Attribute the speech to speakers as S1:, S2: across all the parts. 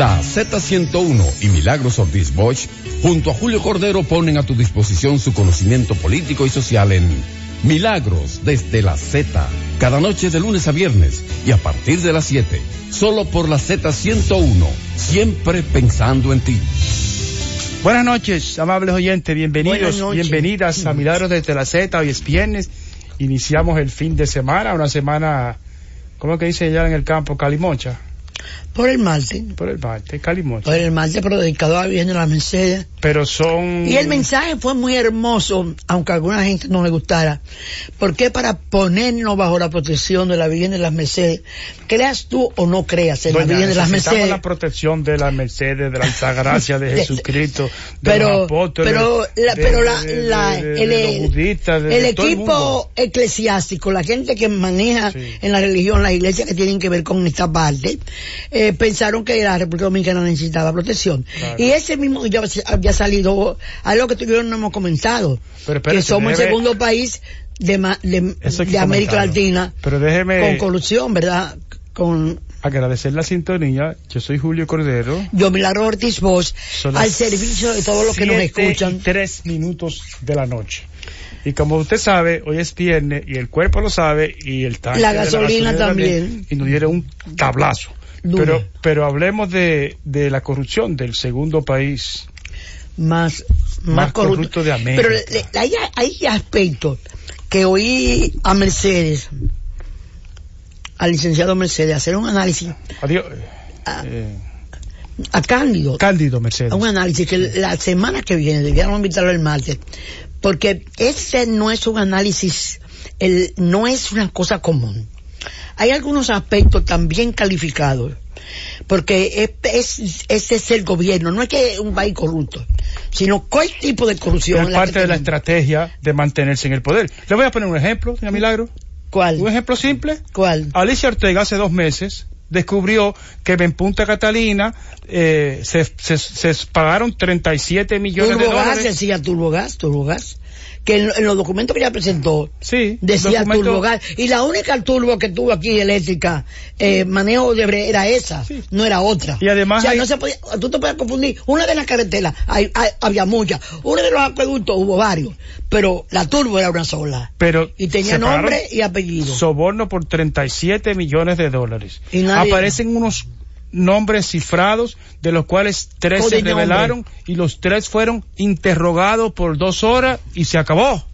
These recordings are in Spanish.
S1: La Z101 y Milagros Ortiz Bosch, junto a Julio Cordero, ponen a tu disposición su conocimiento político y social en Milagros desde la Z, cada noche de lunes a viernes y a partir de las 7, solo por la Z101, siempre pensando en ti.
S2: Buenas noches, amables oyentes, bienvenidos, bienvenidas a Milagros desde la Z, hoy es viernes, iniciamos el fin de semana, una semana, ¿cómo que dice ya en el campo? Calimocha.
S3: Por el martes.
S2: Por el martes, Calimocha.
S3: Por el martes, pero dedicado a la Virgen de la Mercedes.
S2: Pero son...
S3: Y el mensaje fue muy hermoso, aunque a alguna gente no le gustara, porque para ponernos bajo la protección de la Virgen de las Mercedes, creas tú o no creas en la Virgen de las Mercedes.
S2: la protección de la Mercedes, de la Altagracia de Jesucristo, de
S3: pero,
S2: los apóstoles,
S3: pero, la,
S2: de,
S3: pero la,
S2: de,
S3: la,
S2: de,
S3: el,
S2: los budistas,
S3: el equipo
S2: el
S3: eclesiástico, la gente que maneja
S2: Sí.
S3: en la religión, las iglesias que tienen que ver con esta parte, eh, pensaron que la República Dominicana necesitaba protección.
S2: Claro.
S3: Y ese mismo ya había salido, algo que tuvieron no hemos comentado,
S2: Pero espérate,
S3: que somos
S2: debe-
S3: el segundo país de, de, de América. Latina
S2: Pero déjeme
S3: con corrupción, ¿verdad? Con
S2: agradecer la sintonía. Yo soy Julio Cordero.
S3: yo, Milagro Ortiz
S2: las
S3: al servicio de todos los que nos escuchan.
S2: y tres minutos de la noche. Y como usted sabe, hoy es viernes y el cuerpo lo sabe y el tanque
S3: La
S2: de
S3: gasolina también.
S2: Y nos dieron un tablazo. Pero, pero hablemos de, de la corrupción del segundo país.
S3: más, más,
S2: Más corrupto de América.
S3: Pero le- hay, hay aspectos que oí a Mercedes, al licenciado Mercedes, hacer un análisis,
S2: Adiós.
S3: Ah.
S2: Eh,
S3: a Cándido,
S2: Cándido Mercedes.
S3: un análisis que la semana que viene, debiéramos invitarlo el martes, porque ese no es un análisis, el, no es una cosa común. Hay algunos aspectos también calificados, porque es, es- ese es el gobierno, no es que es un país corrupto, sino cuál tipo de corrupción.
S2: Es parte de la estrategia de mantenerse en el poder. Le voy a poner un ejemplo, señor Milagro. Un
S3: ¿Cuál?
S2: ejemplo simple.
S3: ¿Cuál?
S2: Alicia Ortega hace dos meses descubrió que en Punta Catalina eh, se, se- se pagaron 37 millones de
S3: Turbogas,
S2: dólares.
S3: decía Turbogas, Turbogas. Que en, en los documentos que ella presentó,
S2: Sí,
S3: decía
S2: documento-
S3: Turbogas. Y la única turbo que tuvo aquí eléctrica, eh, manejo de bre- era esa,
S2: Sí.
S3: no era otra.
S2: Y además
S3: o sea,
S2: hay-
S3: no se podía, tú te puedes confundir. Una de las carreteras, hay- hay- había muchas. Una de los acueductos hubo varios. Pero la turbo era una sola.
S2: Pero
S3: Y tenía nombre y apellido.
S2: Soborno por 37 millones de dólares.
S3: Y nadie-
S2: Aparecen unos nombres cifrados, de los cuales tres se revelaron y los tres fueron interrogados por dos horas y se acabó.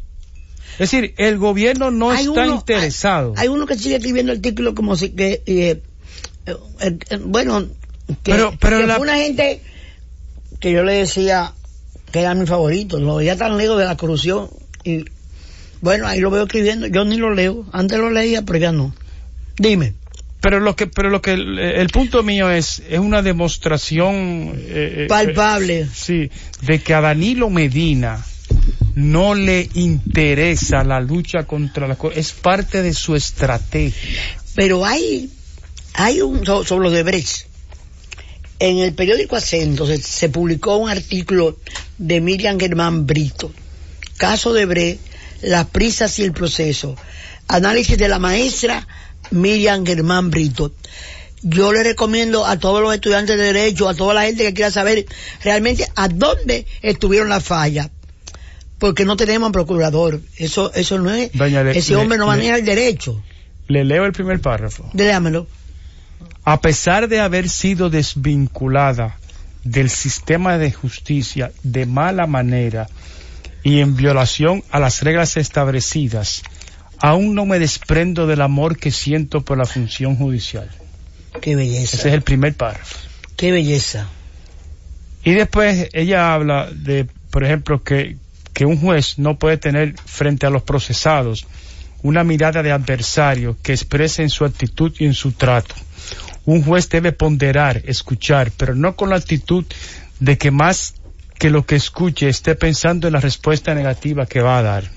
S2: Es decir, el gobierno no
S3: Hay
S2: está
S3: uno-
S2: interesado.
S3: Hay, hay uno que sigue escribiendo artículos como si que, eh, eh, eh, bueno, que,
S2: Pero- pero
S3: que
S2: la-
S3: fue una gente que yo le decía que era mi favorito, lo veía tan lejos de la corrupción y bueno, ahí lo veo escribiendo, yo ni lo leo, antes lo leía, pero ya no. Dime.
S2: Pero lo que, pero lo que el, el punto mío es, es una demostración eh, eh,
S3: Palpable.
S2: eh, sí, de que a Danilo Medina no le interesa la lucha contra la es parte de su estrategia.
S3: Pero hay, hay un, so- sobre los de Brecht. En el periódico Acento se, se publicó un artículo de Miriam Germán Brito. Caso de Brecht, las prisas y el proceso. Análisis de la maestra Miriam Germán Brito. Yo le recomiendo a todos los estudiantes de Derecho, a toda la gente que quiera saber realmente a dónde estuvieron las fallas. Porque no tenemos procurador. Eso, eso no es.
S2: Le-
S3: ese
S2: le-
S3: hombre no
S2: le-
S3: maneja el derecho.
S2: Le leo el primer párrafo.
S3: Déjamelo.
S2: A pesar de haber sido desvinculada del sistema de justicia de mala manera y en violación a las reglas establecidas, aún no me desprendo del amor que siento por la función judicial.
S3: Qué belleza.
S2: Ese es el primer párrafo.
S3: Qué belleza.
S2: Y después ella habla de, por ejemplo, que, que un juez no puede tener frente a los procesados una mirada de adversario que exprese en su actitud y en su trato. Un juez debe ponderar, escuchar, pero no con la actitud de que más que lo que escuche esté pensando en la respuesta negativa que va a dar.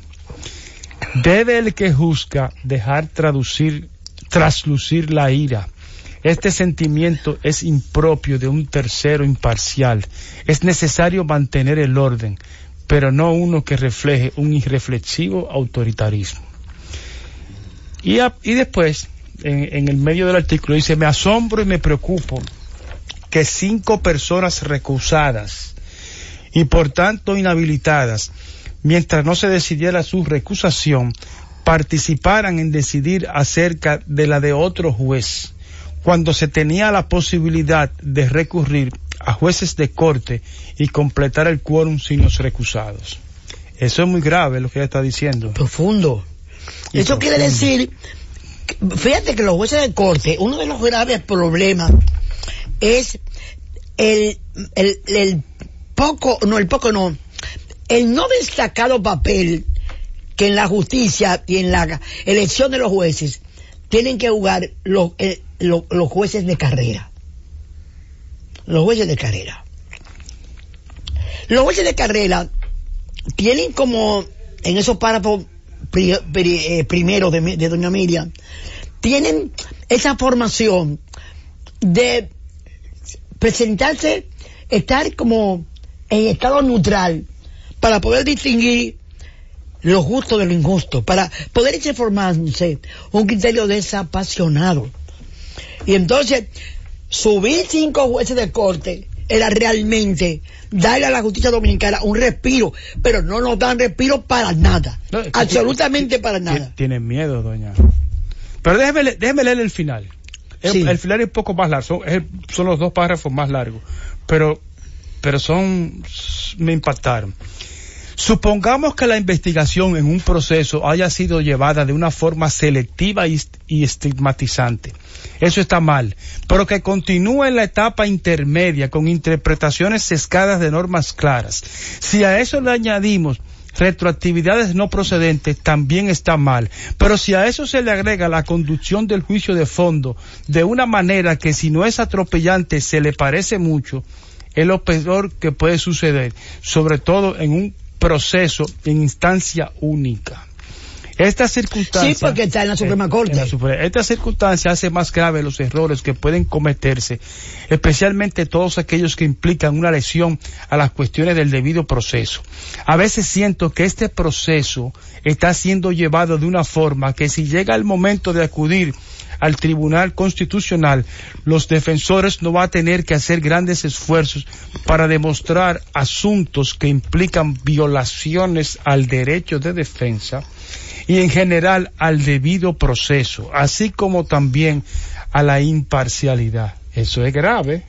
S2: Debe el que juzga dejar traducir, traslucir la ira. Este sentimiento es impropio de un tercero imparcial. Es necesario mantener el orden, pero no uno que refleje un irreflexivo autoritarismo. Y, después, en, en el medio del artículo, dice, me asombro y me preocupo que cinco personas recusadas y por tanto inhabilitadas, mientras no se decidiera su recusación, participaran en decidir acerca de la de otro juez, cuando se tenía la posibilidad de recurrir a jueces de corte y completar el quórum sin los recusados. Eso es muy grave lo que ella está diciendo.
S3: Profundo. Eso quiere decir, fíjate que los jueces de corte, uno de los graves problemas es el, el, el poco, no, el poco no, el no destacado papel que en la justicia y en la elección de los jueces tienen que jugar los, eh, jueces de carrera. Los jueces de carrera. Los jueces de carrera tienen como, en esos párrafos eh, primeros de, de doña Miriam, tienen esa formación de presentarse, estar como en estado neutral para poder distinguir lo justo de lo injusto, para poder formándose un criterio desapasionado. Y entonces, subir cinco jueces de corte era realmente darle a la justicia dominicana un respiro, pero no nos dan respiro para nada, no, absolutamente para nada.
S2: Tienen miedo, doña. Pero déjeme, déjeme leer el final. El, sí. el, final es un poco más largo, son, son los dos párrafos más largos, pero, pero son, me impactaron. Supongamos que la investigación en un proceso haya sido llevada de una forma selectiva y, estigmatizante. Eso está mal. Pero que continúe en la etapa intermedia con interpretaciones sesgadas de normas claras. Si a eso le añadimos retroactividades no procedentes también está mal. Pero si a eso se le agrega la conducción del juicio de fondo de una manera que si no es atropellante se le parece mucho, es lo peor que puede suceder, sobre todo en un proceso en instancia única. Esta circunstancia.
S3: Sí, porque está en la Suprema Corte.
S2: La Suprema, esta circunstancia hace más grave los errores que pueden cometerse, especialmente todos aquellos que implican una lesión a las cuestiones del debido proceso. A veces siento que este proceso está siendo llevado de una forma que si llega el momento de acudir al Tribunal Constitucional, los defensores no van a tener que hacer grandes esfuerzos para demostrar asuntos que implican violaciones al derecho de defensa y en general al debido proceso, así como también a la imparcialidad. Eso es grave,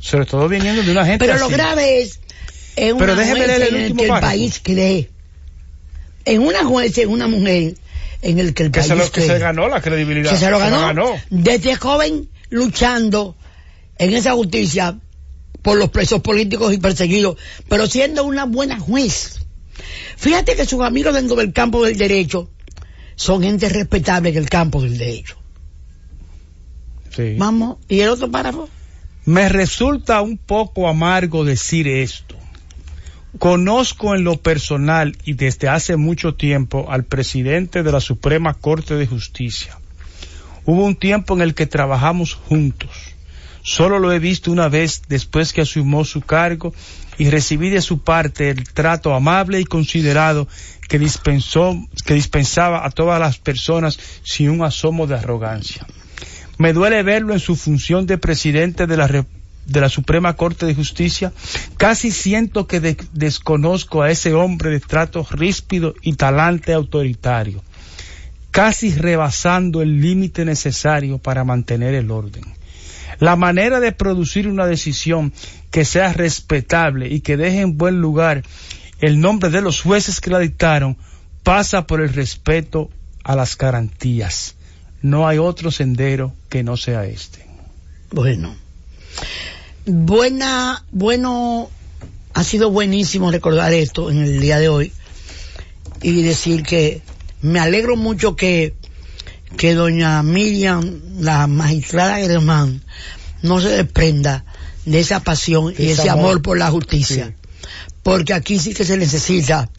S2: sobre todo viniendo de una gente
S3: Pero
S2: así.
S3: lo grave es en una
S2: Pero déjeme leer el
S3: en el que el país cree. En una jueza, en una mujer en el que el
S2: que
S3: país
S2: se, lo, que
S3: cree.
S2: se ganó la credibilidad.
S3: que se lo ganó,
S2: ganó.
S3: desde joven luchando en esa justicia por los presos políticos y perseguidos, pero siendo una buena juez. Fíjate que sus amigos dentro del campo del derecho son gente respetable en el campo del derecho.
S2: Sí.
S3: Vamos, ¿y el otro párrafo?
S2: Me resulta un poco amargo decir esto. Conozco en lo personal y desde hace mucho tiempo al presidente de la Suprema Corte de Justicia. Hubo un tiempo en el que trabajamos juntos. Solo lo he visto una vez después que asumió su cargo y recibí de su parte el trato amable y considerado que dispensó, que dispensaba a todas las personas sin un asomo de arrogancia. Me duele verlo en su función de presidente de la, de la Suprema Corte de Justicia. Casi siento que de desconozco a ese hombre de trato ríspido y talante autoritario, casi rebasando el límite necesario para mantener el orden. La manera de producir una decisión que sea respetable y que deje en buen lugar el nombre de los jueces que la dictaron pasa por el respeto a las garantías. No hay otro sendero que no sea este.
S3: Bueno, buena, bueno, ha sido buenísimo recordar esto en el día de hoy y decir que me alegro mucho que, que doña Miriam, la magistrada Germán, no se desprenda de esa pasión y ese amor, amor por la justicia. Sí. Porque aquí sí que se necesita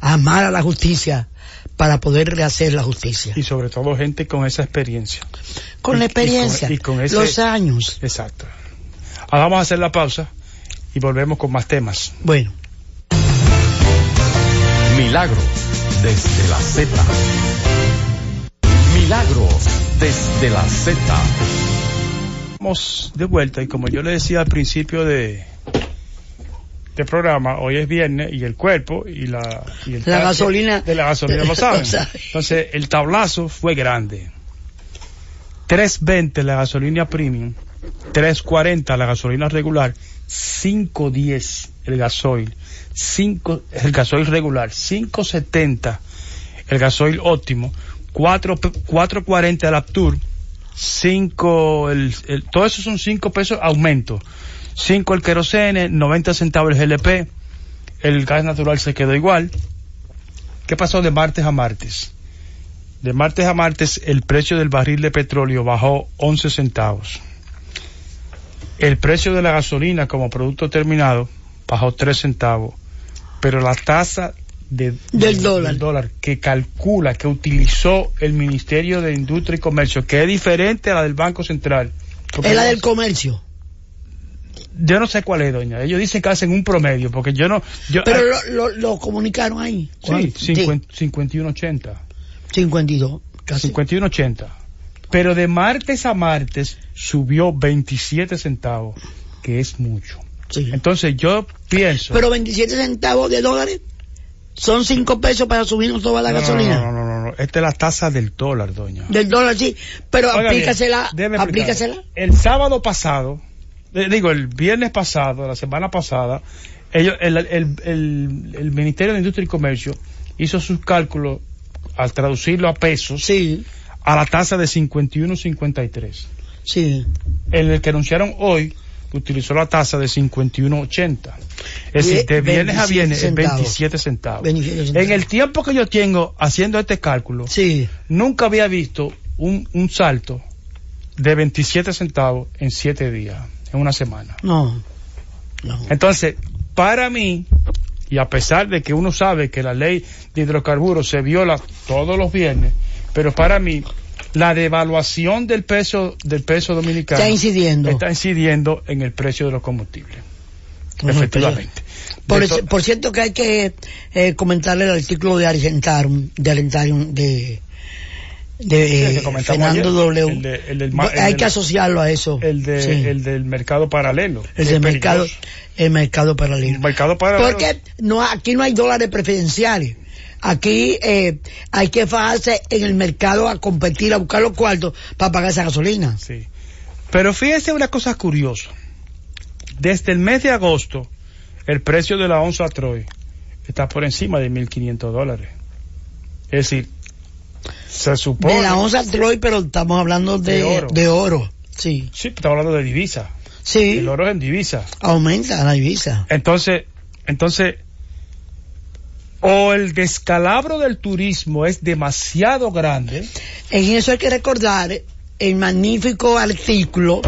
S3: amar a la justicia para poder rehacer la justicia.
S2: Y sobre todo gente con esa experiencia.
S3: Con
S2: y,
S3: la experiencia,
S2: y con, y con ese,
S3: los años.
S2: Exacto. Ahora vamos a hacer la pausa y volvemos con más temas.
S3: Bueno.
S1: Milagros desde la Z. Milagros desde la Z.
S2: estamos de vuelta y como yo le decía al principio de, de programa, hoy es viernes y el cuerpo y la, y el
S3: La
S2: tanque
S3: gasolina-
S2: de la gasolina lo saben.
S3: Sabe.
S2: Entonces el tablazo fue grande. 3.20 la gasolina premium, 3.40 la gasolina regular, 5.10 el gasoil, 5 el gasoil regular, 5.70 el gasoil óptimo, 4 pe- 4.40 el Aptur, 5 el, el todo eso son 5 pesos aumento. 5 el querosene, 90 centavos el GLP, el gas natural se quedó igual. ¿Qué pasó de martes a martes? De martes a martes el precio del barril de petróleo bajó 11 centavos. El precio de la gasolina como producto terminado bajó 3 centavos. Pero la tasa de-
S3: Del dólar.
S2: dólar que calcula, que utilizó el Ministerio de Industria y Comercio, que es diferente a la del Banco Central.
S3: Es la del comercio.
S2: Yo no sé cuál es, doña. Ellos dicen que hacen un promedio, porque yo no... Yo,
S3: Pero lo, lo, lo comunicaron ahí.
S2: sí,
S3: ¿Cuánto?
S2: 50 51.80.
S3: 52. Casi.
S2: 51.80. Pero de martes a martes subió 27 centavos, que es mucho.
S3: Sí.
S2: Entonces yo pienso...
S3: Pero 27 centavos de dólares son 5 pesos para subirnos toda la
S2: No,
S3: gasolina.
S2: No, no, no, no, Esta es la tasa del dólar, doña.
S3: Del dólar, sí. Pero
S2: Oiga
S3: aplícasela. Aplícasela.
S2: El sábado pasado, eh, digo, el viernes pasado, la semana pasada, ellos, el, el, el, el Ministerio de Industria y Comercio hizo sus cálculos al traducirlo a pesos
S3: Sí,
S2: a la tasa de 51.53.
S3: sí.
S2: En el que anunciaron hoy, utilizó la tasa de 51.80. Es decir, de viernes a
S3: 27
S2: viernes es
S3: centavos.
S2: 27 centavos.
S3: 27 centavos.
S2: En el tiempo que yo tengo haciendo este cálculo,
S3: Sí.
S2: nunca había visto un, un salto de 27 centavos en 7 días, en una semana.
S3: No. No.
S2: Entonces, para mí, y a pesar de que uno sabe que la ley de hidrocarburos se viola todos los viernes, pero para mí, la devaluación del peso, del peso dominicano
S3: Está incidiendo.
S2: está incidiendo en el precio de los combustibles. Efectivamente.
S3: Por, por cierto que hay que eh, comentarle el artículo de Argentarum, de Argentarum, de, de
S2: Sí,
S3: eh, Fernando
S2: ayer,
S3: W.
S2: el de- el del ma- el
S3: hay que asociarlo a eso.
S2: el, de,
S3: Sí.
S2: el del mercado paralelo.
S3: El del mercado, el mercado paralelo.
S2: Mercado paralelo.
S3: Porque no, aquí no hay dólares preferenciales. Aquí eh, hay que fajarse en el mercado a competir, a buscar los cuartos para pagar esa gasolina.
S2: Sí. Pero fíjese una cosa curiosa. Desde el mes de agosto, el precio de la onza Troy está por encima de 1.500 dólares. Es decir, se supone...
S3: De la onza Troy, pero estamos hablando de,
S2: De oro.
S3: de oro. Sí,
S2: Sí, estamos hablando de divisa.
S3: sí,
S2: El oro es en divisa.
S3: aumenta la divisa.
S2: Entonces, entonces, o el descalabro del turismo es demasiado grande,
S3: En eso hay que recordar el magnífico artículo,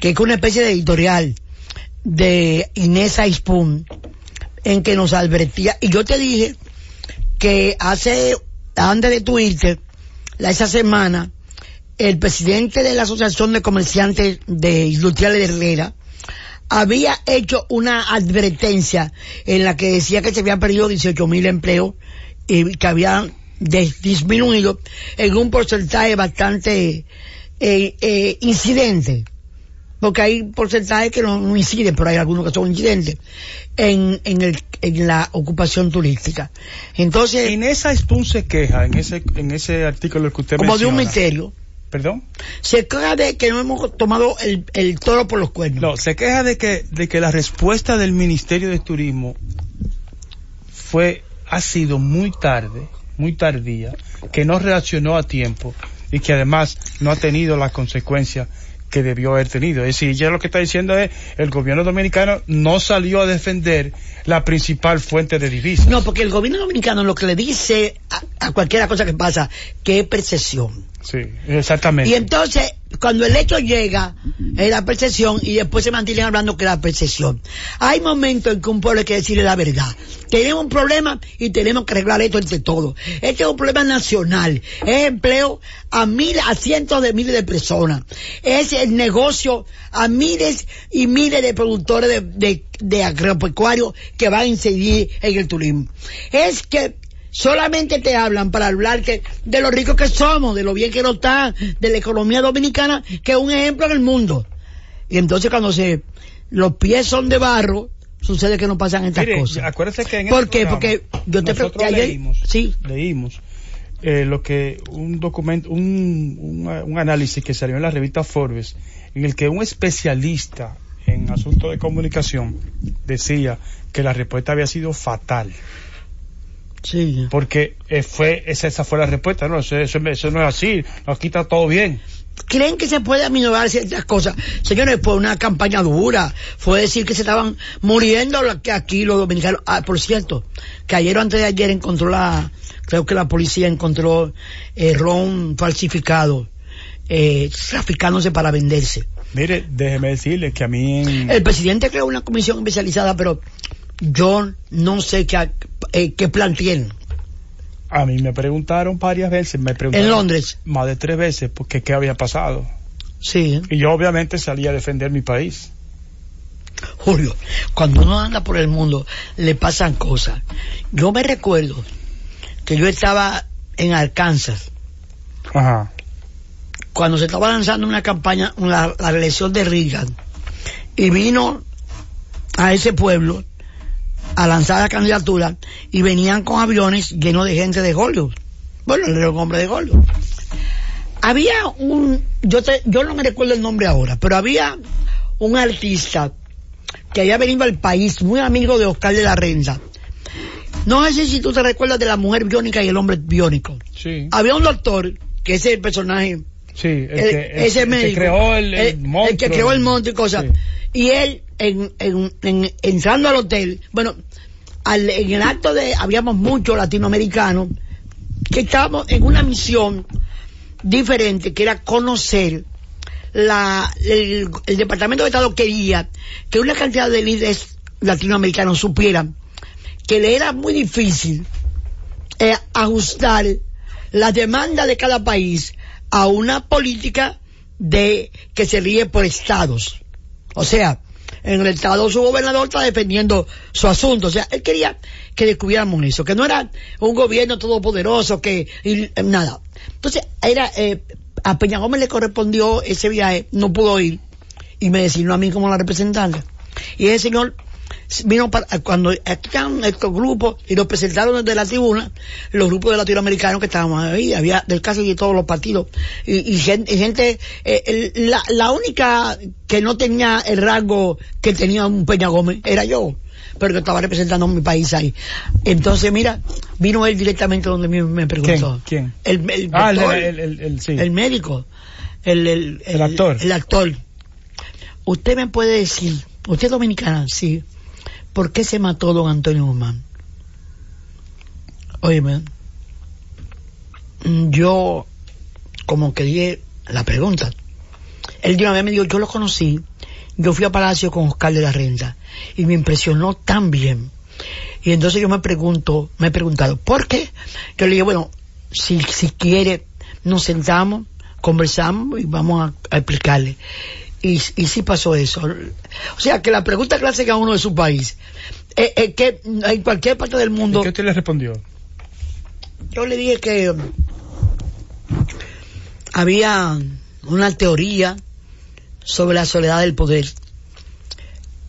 S3: que es una especie de editorial de Inés Aispun, en que nos advertía, y yo te dije que hace, antes de Twitter, la, esa semana, el presidente de la Asociación de Comerciantes de Industriales de Herrera había hecho una advertencia en la que decía que se habían perdido 18 mil empleos y que habían des- disminuido en un porcentaje bastante eh, eh, incidente porque hay porcentajes que no, no inciden, pero hay algunos que son incidentes en, en, el, en la ocupación turística. Entonces,
S2: Inés Aispun se queja en ese, en ese artículo que usted
S3: como de un misterio,
S2: ¿Perdón?
S3: se queja de que no hemos tomado el, el toro por los cuernos.
S2: No, se queja de que, de que la respuesta del Ministerio de Turismo fue, ha sido muy tarde, muy tardía, que no reaccionó a tiempo y que además no ha tenido las consecuencias que debió haber tenido. Es decir, ya lo que está diciendo es, el gobierno dominicano no salió a defender la principal fuente de divisas.
S3: No, porque el gobierno dominicano lo que le dice a, a cualquier cosa que pasa, que es percepción.
S2: Sí, exactamente.
S3: Y entonces, cuando el hecho llega, es la percepción y después se mantienen hablando que la percepción. Hay momentos en que un pueblo hay que decirle la verdad. Tenemos un problema y tenemos que arreglar esto entre todos. Este es un problema nacional. Es empleo a miles, a cientos de miles de personas. Es el negocio a miles y miles de productores de, de, de agropecuarios que van a incidir en el turismo. Es que solamente te hablan para hablar que, de lo ricos que somos, de lo bien que nos está, de la economía dominicana, que es un ejemplo en el mundo. Y entonces cuando se, los pies son de barro, sucede que no pasan estas
S2: Mire,
S3: cosas.
S2: acuérdese que en
S3: ¿Por qué? Porque yo te
S2: nosotros
S3: ayer-
S2: leímos,
S3: sí.
S2: leímos eh, lo que un documento, un, un, un análisis que salió en la revista Forbes, en el que un especialista en asuntos de comunicación decía que la respuesta había sido fatal,
S3: Sí.
S2: porque eh, fue esa, esa fue la respuesta, no, eso, eso, eso no es así, nos quita todo bien.
S3: creen que se puede aminorar ciertas cosas. Señores, fue una campaña dura. Fue decir que se estaban muriendo aquí los dominicanos. Ah, por cierto, que ayer o antes de ayer encontró la, creo que la policía encontró eh, ron falsificado, eh, traficándose para venderse.
S2: Mire, déjeme decirle que a mí en,
S3: El presidente creó una comisión especializada, pero yo no sé qué, eh, qué plan tiene.
S2: a mí me preguntaron varias veces, me preguntaron
S3: En Londres.
S2: más de tres veces porque qué había pasado.
S3: Sí.
S2: Y yo obviamente salí a defender mi país.
S3: Julio, cuando uno anda por el mundo, le pasan cosas. Yo me recuerdo que yo estaba en Arkansas,
S2: Ajá.
S3: cuando se estaba lanzando una campaña, la, la elección de Reagan, y vino a ese pueblo a lanzar la candidatura, y venían con aviones llenos de gente de Hollywood. Bueno, él era un hombre de Hollywood. Había un, yo, te, yo no me recuerdo el nombre ahora, pero había un artista que había venido al país, muy amigo de Oscar de la Renza. No sé si tú te recuerdas de la mujer biónica y el hombre biónico.
S2: Sí.
S3: Había un doctor, que ese es el personaje,
S2: Sí, el,
S3: el-
S2: que, el-
S3: ese
S2: el que
S3: médico,
S2: creó el, el,
S3: el- que creó el monstruo y cosas.
S2: Sí.
S3: Y él, en, en, en- entrando al hotel, bueno, al- en el acto de, habíamos muchos latinoamericanos que estábamos en una misión diferente, que era conocer la, el, el Departamento de Estado quería que una cantidad de líderes latinoamericanos supieran que le era muy difícil eh, ajustar la demanda de cada país a una política de que se ríe por estados. O sea, en el estado su gobernador está defendiendo su asunto. O sea, él quería que descubriéramos eso, que no era un gobierno todopoderoso, que y, nada. Entonces, era eh, a Peña Gómez le correspondió ese viaje, no pudo ir y me designó a mí como la representante. Y ese señor vino para, cuando estaban estos grupos y los presentaron desde la tribuna, los grupos de latinoamericanos que estábamos ahí, había del caso de todos los partidos, y, y gente, y gente eh, el- la, la única que no tenía el rango que tenía un Peña Gómez era yo, pero que estaba representando a mi país ahí. Entonces, mira, vino él directamente donde me, me preguntó.
S2: ¿Quién?
S3: El, el
S2: Ah, el,
S3: doctor,
S2: el, el, el- sí.
S3: el médico, el, el,
S2: El actor.
S3: El actor. Usted me puede decir, usted es dominicana, sí. ¿Por qué se mató don Antonio Guzmán? Óyeme, mm, yo como que dije la pregunta. Él de una vez me dijo, yo lo conocí, yo fui a Palacio con Oscar de la Renta y me impresionó tan bien. Y entonces yo me pregunto, me he preguntado, ¿por qué? Yo le dije, bueno, si, si quiere, nos sentamos, conversamos y vamos a, a explicarle. Y, y sí pasó eso. O sea, que la pregunta hacen a uno de su país es, es que en cualquier parte del
S2: ¿Y
S3: mundo,
S2: qué usted le respondió?
S3: yo le dije que um, había una teoría sobre la soledad del poder.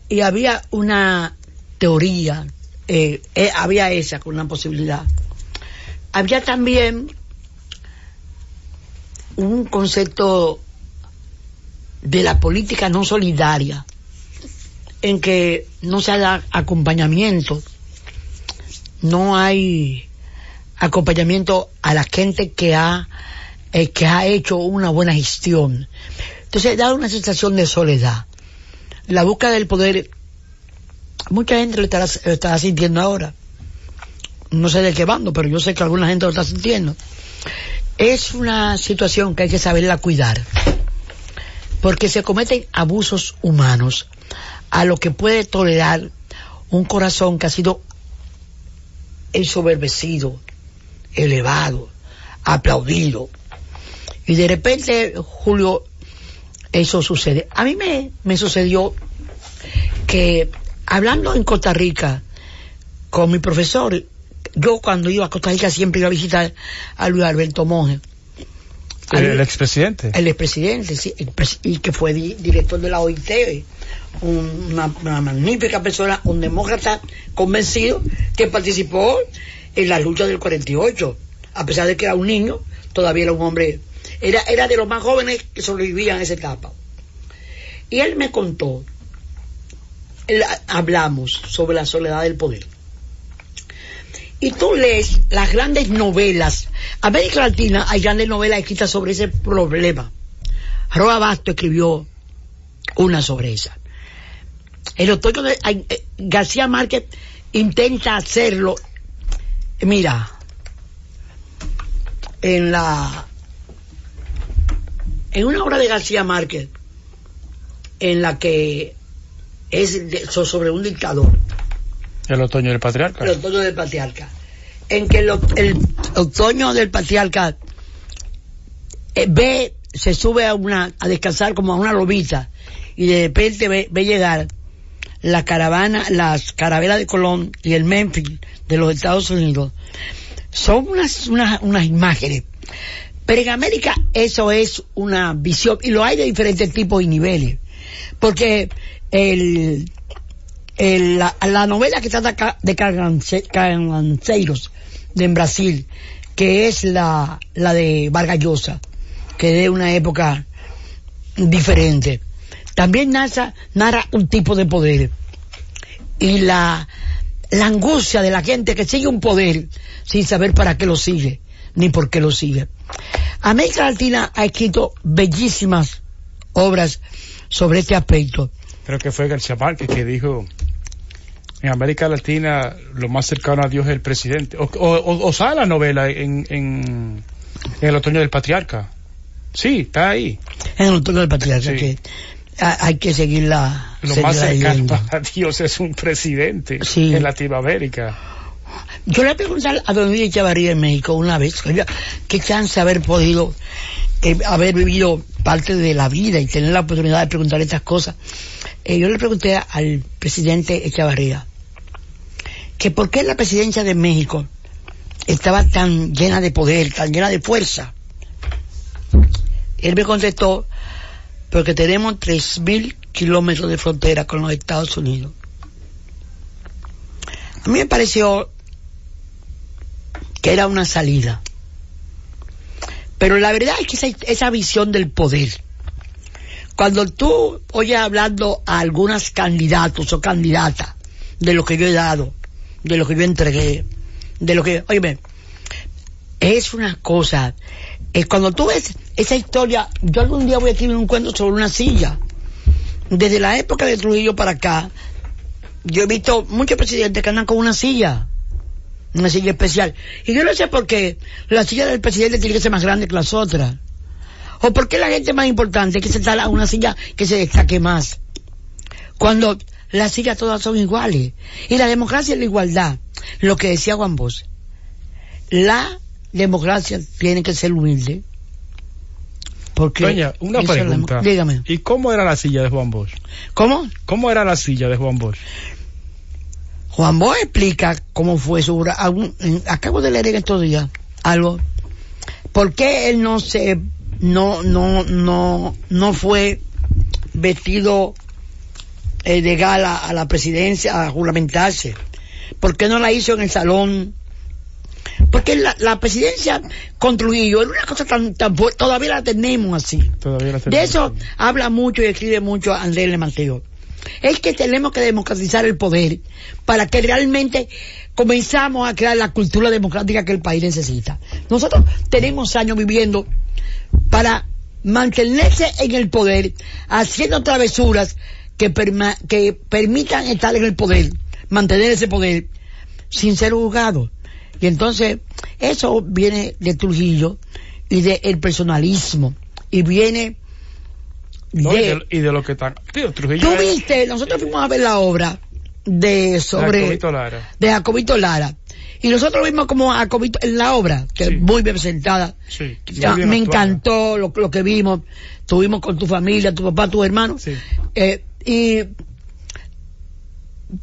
S3: Y había una teoría, eh, eh, había esa con una posibilidad. Había también un concepto de la política no solidaria, en que no se da acompañamiento, no hay acompañamiento a la gente que ha eh, que ha hecho una buena gestión. Entonces da una sensación de soledad. La búsqueda del poder, mucha gente lo estará, lo estará sintiendo ahora. No sé de qué bando, pero yo sé que alguna gente lo está sintiendo. Es una situación que hay que saberla cuidar, porque se cometen abusos humanos a lo que puede tolerar un corazón que ha sido ensoberbecido, elevado, aplaudido. Y de repente, Julio, eso sucede. A mí me, sucedió que hablando en Costa Rica con mi profesor yo cuando iba a Costa Rica siempre iba a visitar a Luis Alberto Monge.
S2: El, el expresidente.
S3: El expresidente, sí, y que fue di- director de la OIT, un- una, una magnífica persona, un demócrata convencido que participó en la lucha del 48, a pesar de que era un niño, todavía era un hombre, era, era de los más jóvenes que sobrevivían a esa etapa. Y él me contó, él- hablamos sobre la soledad del poder. Y tú lees las grandes novelas. América Latina hay grandes novelas escritas sobre ese problema. Roa Basto escribió una sobre esa. El otoño de eh, García Márquez intenta hacerlo. Mira, en la en una obra de García Márquez en la que es sobre un dictador
S2: El otoño del patriarca.
S3: el otoño del patriarca, en que el, otoño del patriarca eh, ve, se sube a una, a descansar como a una lobita y de repente ve, ve llegar la caravana, las carabelas de Colón y el Memphis de los Estados Unidos. Son unas, unas, unas imágenes. Pero en América eso es una visión, y lo hay de diferentes tipos y niveles. Porque el, el- la, la novela que trata de cargance- carganceiros de en Brasil, que es la, la de Vargas Llosa, que de una época diferente. También narra, narra un tipo de poder. Y la, la angustia de la gente que sigue un poder sin saber para qué lo sigue, ni por qué lo sigue. América Latina ha escrito bellísimas obras sobre este aspecto.
S2: Creo que fue García Márquez que dijo, en América Latina lo más cercano a Dios es el presidente. O, o, o- o sale la novela en, en, en el otoño del patriarca. Sí, está ahí.
S3: En el otoño del patriarca
S2: Sí.
S3: que ha- hay que seguirla,
S2: Lo
S3: seguirla
S2: más cercano a Dios es un presidente
S3: Sí.
S2: en Latinoamérica.
S3: Yo le pregunté a don Luis Echevarría en México una vez, qué chance haber podido eh, haber vivido parte de la vida y tener la oportunidad de preguntar estas cosas. Eh, yo le pregunté al presidente Echevarría que por qué la presidencia de México estaba tan llena de poder, tan llena de fuerza. Él me contestó, porque tenemos 3.000 kilómetros de frontera con los Estados Unidos. A mí me pareció que era una salida. Pero la verdad es que esa, visión del poder, cuando tú oyes hablando a algunas candidatos o candidatas de lo que yo he dado, de lo que yo entregué, de lo que, oye, es una cosa, es cuando tú ves esa historia, yo algún día voy a escribir un cuento sobre una silla. Desde la época de Trujillo para acá, yo he visto muchos presidentes que andan con una silla, una silla especial. Y yo no sé por qué la silla del presidente tiene que ser más grande que las otras. O por qué la gente más importante que se instala una silla que se destaque más. Cuando las sillas todas son iguales. Y la democracia es la igualdad. Lo que decía Juan Bosch. La democracia tiene que ser humilde. Porque
S2: Doña, una
S3: la
S2: pregunta.
S3: Dígame.
S2: ¿Y cómo era la silla de Juan Bosch?
S3: ¿Cómo?
S2: ¿Cómo era la silla de Juan Bosch?
S3: Juan Bosch explica cómo fue su. Algún- Acabo de leer en estos días algo. ¿Por qué él no se, no, no, no, no fue vestido eh, de gala a la presidencia a juramentarse? ¿Por qué no la hizo en el salón? Porque la, la presidencia con Trujillo era una cosa tan, tan todavía la tenemos así.
S2: Todavía la
S3: De eso habla mucho y escribe mucho Andrés Mateo. Es que tenemos que democratizar el poder para que realmente comenzamos a crear la cultura democrática que el país necesita. Nosotros tenemos años viviendo para mantenerse en el poder, haciendo travesuras que, perma- que permitan estar en el poder, mantener ese poder sin ser juzgado. Y entonces, eso viene de Trujillo y del personalismo. Y viene
S2: No, y,
S3: de...
S2: de, y de lo que están. Tío, Trujillo.
S3: Tú viste, nosotros fuimos a ver la obra de sobre
S2: Jacobito Lara.
S3: de Jacobito Lara. Y nosotros vimos como Jacobito en la obra, que
S2: Sí.
S3: es muy bien presentada.
S2: Sí.
S3: Ya,
S2: muy bien
S3: me
S2: actuada.
S3: encantó lo, lo que vimos. Estuvimos con tu familia, tu papá, tu hermano.
S2: Sí.
S3: Eh, y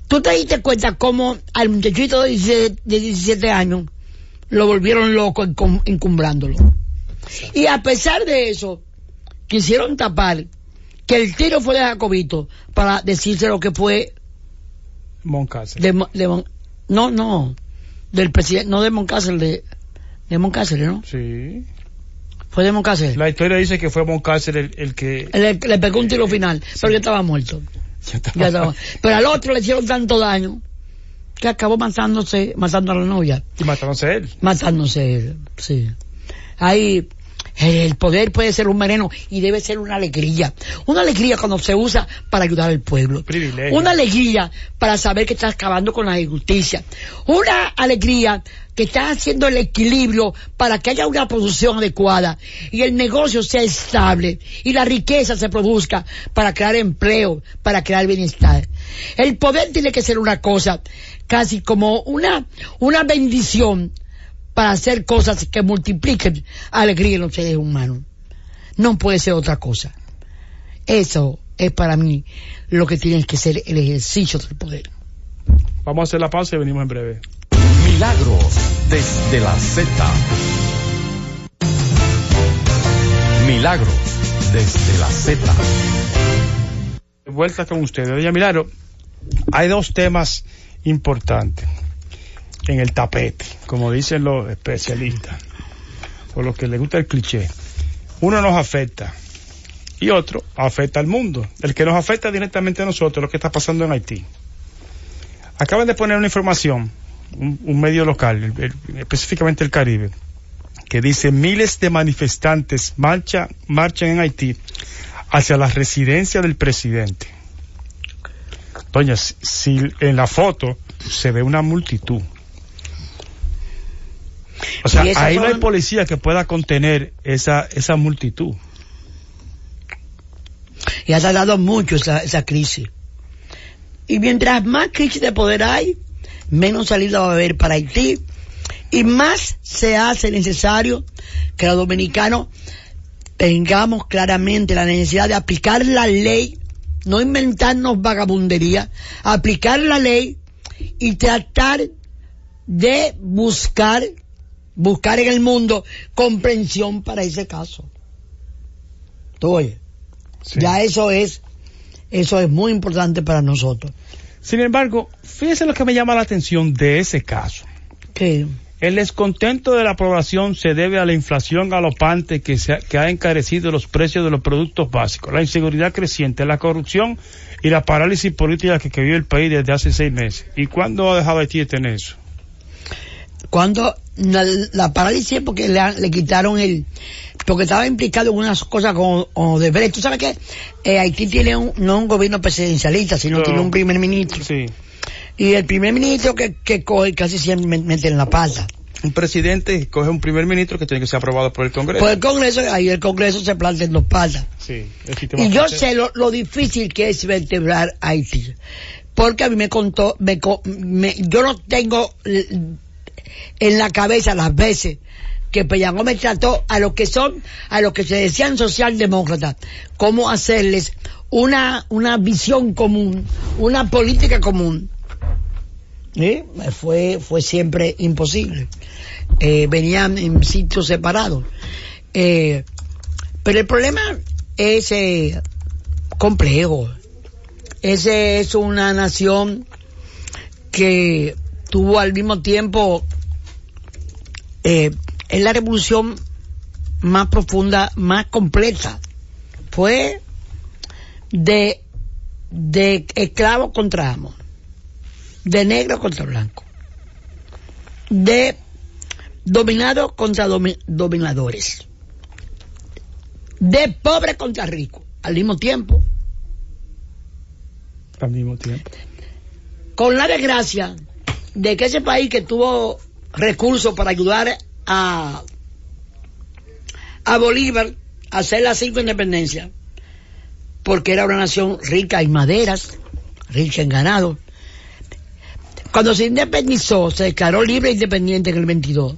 S3: tú te diste cuenta cómo al muchachito de 17, de 17 años lo volvieron loco encum- encumbrándolo. Y a pesar de eso, quisieron tapar que el tiro fue de Jacobito para decirse lo que fue
S2: Moncácer.
S3: de, Mo- de Mon- no, no, del presidente, no de Moncácer, de, de Moncácer, ¿no?
S2: Sí.
S3: Fue de Moncácer.
S2: La historia dice que fue Moncácer el, el que...
S3: Le, le pegó un tiro final, pero ya estaba muerto.
S2: Ya estaba-
S3: Ya estaba. Pero al otro le hicieron tanto daño que acabó matándose, matando a la novia,
S2: Y matándose a él.
S3: matándose él, sí. Ahí el poder puede ser un veneno y debe ser una alegría. Una alegría cuando se usa para ayudar al pueblo.
S2: Privilegio.
S3: Una alegría para saber que estás acabando con la injusticia. Una alegría que estás haciendo el equilibrio para que haya una producción adecuada y el negocio sea estable y la riqueza se produzca para crear empleo, para crear bienestar. El poder tiene que ser una cosa casi como una, una bendición para hacer cosas que multipliquen alegría en los seres humanos. No puede ser otra cosa. Eso es para mí lo que tiene que ser el ejercicio del poder.
S2: Vamos a hacer la pausa y venimos en breve.
S1: Milagros desde la Z. Milagros desde la Z.
S2: De vuelta con ustedes. Doña Milagro, hay dos temas importantes en el tapete, como dicen los especialistas, o los que les gusta el cliché. Uno nos afecta y otro afecta al mundo. El que nos afecta directamente a nosotros es lo que está pasando en Haití. Acaban de poner una información, un, medio local, específicamente el Caribe, que dice miles de manifestantes marcha, marchan en Haití hacia la residencia del presidente. Doña, si en la foto se ve una multitud. O sea, ahí no hay policía que pueda contener esa, esa multitud.
S3: Y ha tardado mucho esa, esa crisis. Y mientras más crisis de poder hay, menos salida va a haber para Haití y más se hace necesario que los dominicanos tengamos claramente la necesidad de aplicar la ley, no inventarnos vagabundería, aplicar la ley y tratar de buscar, buscar en el mundo comprensión para ese caso. ¿Tú oyes?
S2: Sí.
S3: Ya eso es, eso es muy importante para nosotros.
S2: Sin embargo, fíjese lo que me llama la atención de ese caso.
S3: Que
S2: El descontento de la población se debe a la inflación galopante que, se ha, que ha encarecido los precios de los productos básicos, la inseguridad creciente, la corrupción y la parálisis política que, que vive el país desde hace seis meses. ¿Y cuándo ha dejado Haití de tener eso?
S3: cuando la, la parálisis porque le, han- le quitaron el, porque estaba implicado en unas cosas con Odebrecht. ¿Tú sabes qué? Eh, Haití tiene un, no un gobierno presidencialista, sino
S2: No.
S3: tiene un primer ministro.
S2: Sí.
S3: Y el primer ministro que, que coge casi siempre me- mete en la pata.
S2: Un presidente coge un primer ministro que tiene que ser aprobado por el Congreso.
S3: Por el Congreso, ahí el Congreso se planta en dos patas.
S2: sí,
S3: Y yo sé lo, lo difícil que es vertebrar Haití. Porque a mí me contó, me, co- me- yo no tengo en la cabeza las veces que Peñagó me trató a los que son, a los que se decían socialdemócratas, cómo hacerles una, una visión común, una política común. ¿Eh? Fue, fue siempre imposible. Eh, venían en sitios separados. Eh, pero el problema es eh, complejo. Ese es una nación que tuvo al mismo tiempo eh, es la revolución más profunda, más completa. Fue de, de esclavo contra amo, de negro contra blanco, de dominado contra domi- dominadores, de pobre contra rico, al mismo tiempo.
S2: Al mismo tiempo.
S3: con la desgracia de que ese país que tuvo recursos para ayudar a, a Bolívar a hacer las cinco independencias, porque era una nación rica en maderas, rica en ganado. Cuando se independizó, se declaró libre e independiente en el 22,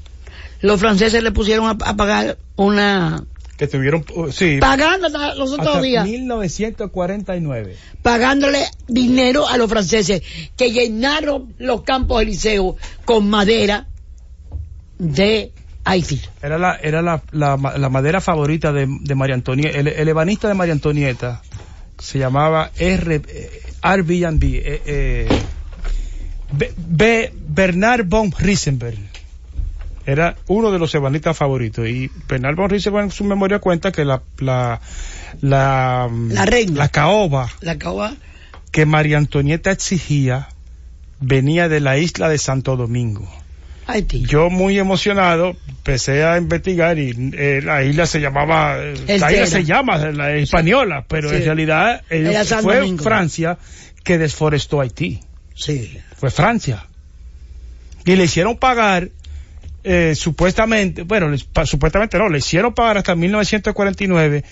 S3: los franceses le pusieron a, a pagar una,
S2: que tuvieron, uh, sí,
S3: pagando los otros
S2: hasta
S3: días,
S2: 1949.
S3: pagándole dinero a los franceses que llenaron los campos elíseos con madera de Haití.
S2: Era la, era la, la, ma- la madera favorita de, de María Antonieta. El, el ebanista de María Antonieta se llamaba R, eh, Airbnb, eh, eh, B, B- Bernard von Riesenberg. Era uno de los ebanistas favoritos. Y Bernard von Riesenberg en su memoria cuenta que la, la, la,
S3: La reina.
S2: la caoba
S3: La caoba
S2: que María Antonieta exigía venía de la isla de Santo Domingo.
S3: Haití.
S2: Yo muy emocionado empecé a investigar y eh, la isla se llamaba, eh,
S3: El
S2: la isla se llama la española, pero
S3: Sí.
S2: en realidad
S3: San
S2: fue
S3: Domingo.
S2: Francia que desforestó Haití,
S3: Sí.
S2: fue Francia. Y le hicieron pagar, eh, supuestamente, bueno, les- pa- supuestamente no, le hicieron pagar hasta 1949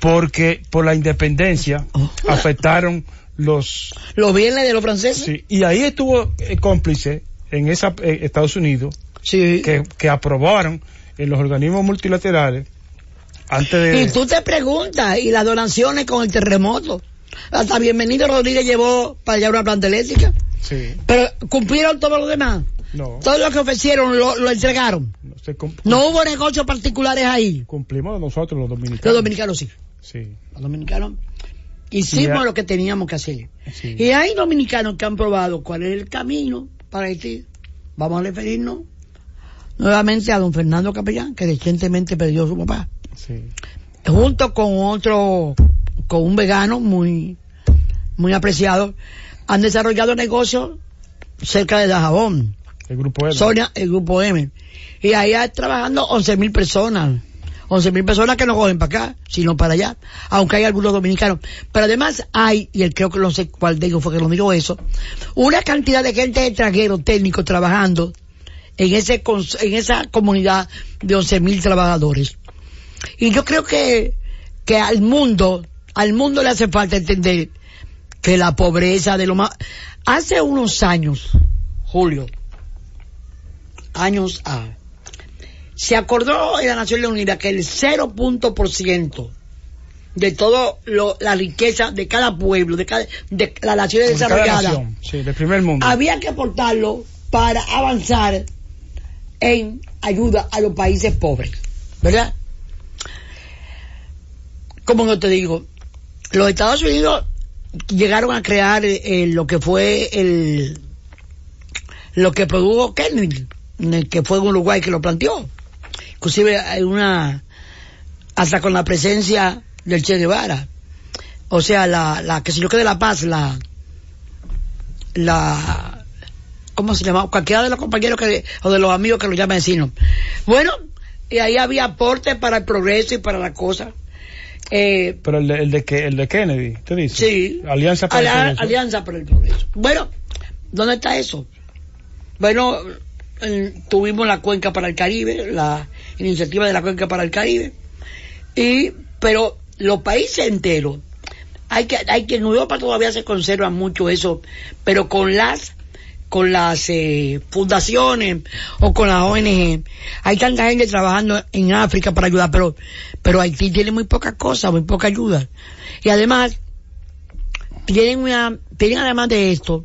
S2: porque por la independencia
S3: Oh.
S2: afectaron los
S3: Los bienes de los franceses.
S2: Sí, y ahí estuvo eh, cómplice en esa eh, Estados Unidos
S3: Sí.
S2: que, que aprobaron en los organismos multilaterales antes de
S3: Y tú te preguntas, ¿y las donaciones con el terremoto? Hasta Bienvenido Rodríguez llevó para allá una planta eléctrica.
S2: sí,
S3: Pero cumplieron todo lo demás.
S2: no,
S3: Todo lo que ofrecieron lo, lo entregaron.
S2: no se cum-
S3: No hubo negocios particulares ahí.
S2: cumplimos nosotros los dominicanos.
S3: Los dominicanos sí.
S2: Sí,
S3: Los dominicanos hicimos
S2: Ya.
S3: lo que teníamos que hacer.
S2: sí.
S3: Y hay dominicanos que han probado cuál es el camino para Haití. Vamos a referirnos nuevamente a don Fernando Capellán, que recientemente perdió a su papá.
S2: sí.
S3: junto con otro, con un vegano muy, muy apreciado, han desarrollado negocios cerca de Dajabón,
S2: El grupo E.
S3: Sonia, el grupo M. Y ahí hay trabajando 11 mil personas. 11 mil personas que no cogen para acá, sino para allá, aunque hay algunos dominicanos. Pero además hay, y él creo que no sé cuál de ellos fue que lo dijo eso, una cantidad de gente extranjero técnico trabajando en ese en esa comunidad de 11 mil trabajadores. Y yo creo que, que al mundo, al mundo le hace falta entender que la pobreza de lo más... Hace unos años, Julio, años A, se acordó en la Naciones Unidas que el 0 punto por ciento de todo lo, la riqueza de cada pueblo, de cada, de la nación
S2: De
S3: desarrollada,
S2: nación, sí, del primer mundo.
S3: había que aportarlo para avanzar en ayuda a los países pobres, ¿verdad? Como no te digo, los Estados Unidos llegaron a crear eh, lo que fue el lo que produjo Kennedy, que fue en Uruguay que lo planteó. Inclusive hay una hasta con la presencia del Che Guevara. O sea, la, la que se yo que de la paz, la la ¿cómo se llama? Cualquiera de los compañeros que, o de los amigos que lo llaman vecinos. Bueno, y ahí había aporte para el progreso y para la cosa. Eh,
S2: Pero el de, el de, que- el de Kennedy, ¿te dice?
S3: sí.
S2: Alianza para el Progreso.
S3: Alianza para el Progreso. Bueno, ¿dónde está eso? Bueno, eh, tuvimos la cuenca para el Caribe, la iniciativa de la cuenca para el Caribe, y, pero los países enteros, hay que, hay que en Europa todavía se conserva mucho eso, pero con las con las eh, fundaciones o con las ONG. Hay tanta gente trabajando en África para ayudar, pero, pero Haití tiene muy poca cosa, muy poca ayuda. Y además, tienen una, tienen además de esto,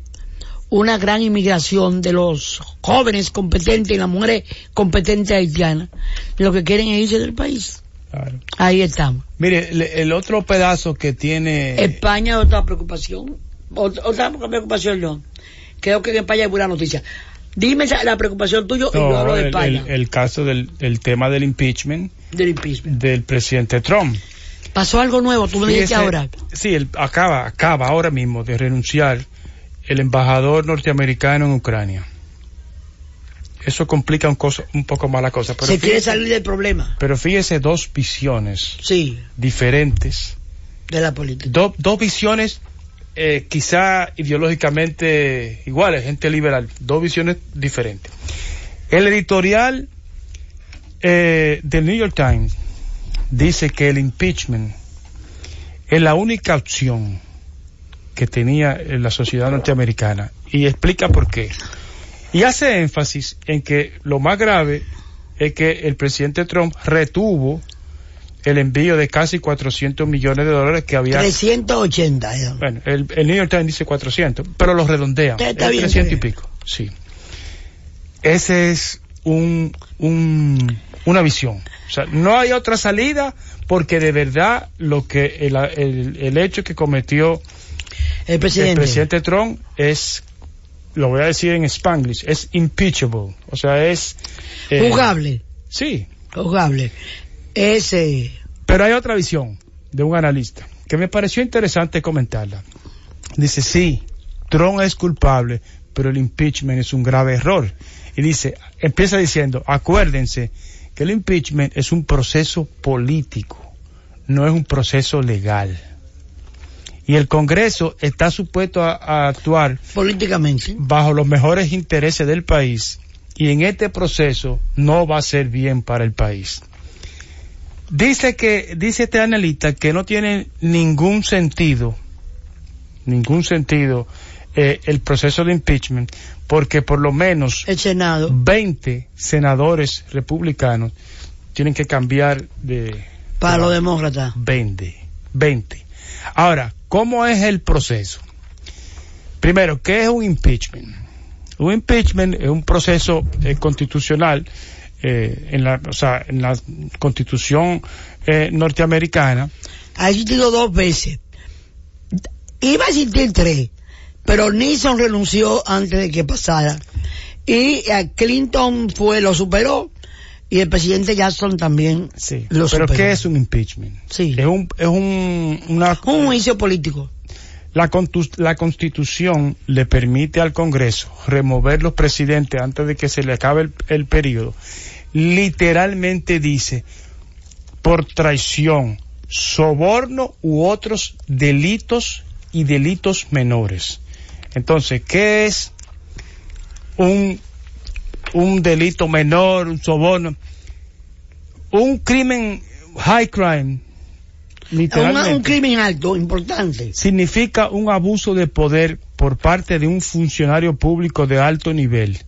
S3: una gran inmigración de los jóvenes competentes y las mujeres competentes haitianas. Lo que quieren es irse del país.
S2: Claro.
S3: Ahí estamos.
S2: Mire, el otro pedazo que tiene...
S3: España otra preocupación. Ot- Otra preocupación no. Creo que en España hay buena noticia. Dime la preocupación tuya y yo
S2: No,
S3: hablo de
S2: el,
S3: España.
S2: el- el caso del el tema del impeachment
S3: del impeachment.
S2: del presidente Trump.
S3: Pasó algo nuevo, tú me dijiste ahora.
S2: Sí, él acaba, acaba ahora mismo de renunciar el embajador norteamericano en Ucrania. Eso complica un, cosa, un poco más la cosa. Pero
S3: Se quiere salir del problema.
S2: pero fíjese dos visiones
S3: Sí,
S2: diferentes.
S3: de la política.
S2: Do- dos visiones eh, quizá ideológicamente iguales, gente liberal. Dos visiones diferentes. El editorial eh, del New York Times dice que el impeachment es la única opción que tenía la sociedad norteamericana y explica por qué. Y hace énfasis en que lo más grave es que el presidente Trump retuvo el envío de casi 400 millones de dólares que había.
S3: 380. eh.
S2: Bueno, el, el New York Times dice 400, pero los redondean.
S3: Está- está
S2: Es
S3: bien,
S2: 300 y
S3: está bien.
S2: pico, sí. Ese es un, un- una visión. O sea, no hay otra salida porque de verdad lo que el, el- el hecho que cometió
S3: El presidente.
S2: el presidente Trump es, lo voy a decir en Spanglish, es impeachable. O sea, es... eh,
S3: Juzgable.
S2: Sí,
S3: Juzgable. Ese.
S2: Pero hay otra visión de un analista que me pareció interesante comentarla. Dice, sí, Trump es culpable, pero el impeachment es un grave error. Y dice, empieza diciendo, acuérdense que el impeachment es un proceso político, no es un proceso legal. Y el Congreso está supuesto a, a actuar
S3: Políticamente.
S2: bajo los mejores intereses del país y en este proceso no va a ser bien para el país. Dice que, dice este analista que no tiene ningún sentido, ningún sentido eh, el proceso de impeachment, porque por lo menos
S3: El Senado.
S2: 20 senadores republicanos tienen que cambiar de,
S3: Para los demócratas.
S2: 20. 20. Ahora, ¿cómo es el proceso? Primero, ¿qué es un impeachment? Un impeachment es un proceso eh, constitucional eh, en la, o sea, en la constitución eh, norteamericana.
S3: Ha existido dos veces. Iba a existir tres, pero Nixon renunció antes de que pasara. Y Clinton fue, lo superó, y el presidente Jackson también
S2: Sí.
S3: lo
S2: Pero
S3: superó.
S2: ¿qué es un impeachment?
S3: Sí.
S2: Es un, es un, una,
S3: Un juicio político.
S2: La, la constitución le permite al Congreso remover los presidentes antes de que se le acabe el, el periodo. Literalmente dice, por traición, soborno u otros delitos y delitos menores. Entonces, ¿qué es un, un delito menor, un soborno? Un crimen, high crime,
S3: Un,
S2: literalmente
S3: un crimen alto, importante.
S2: significa un abuso de poder por parte de un funcionario público de alto nivel.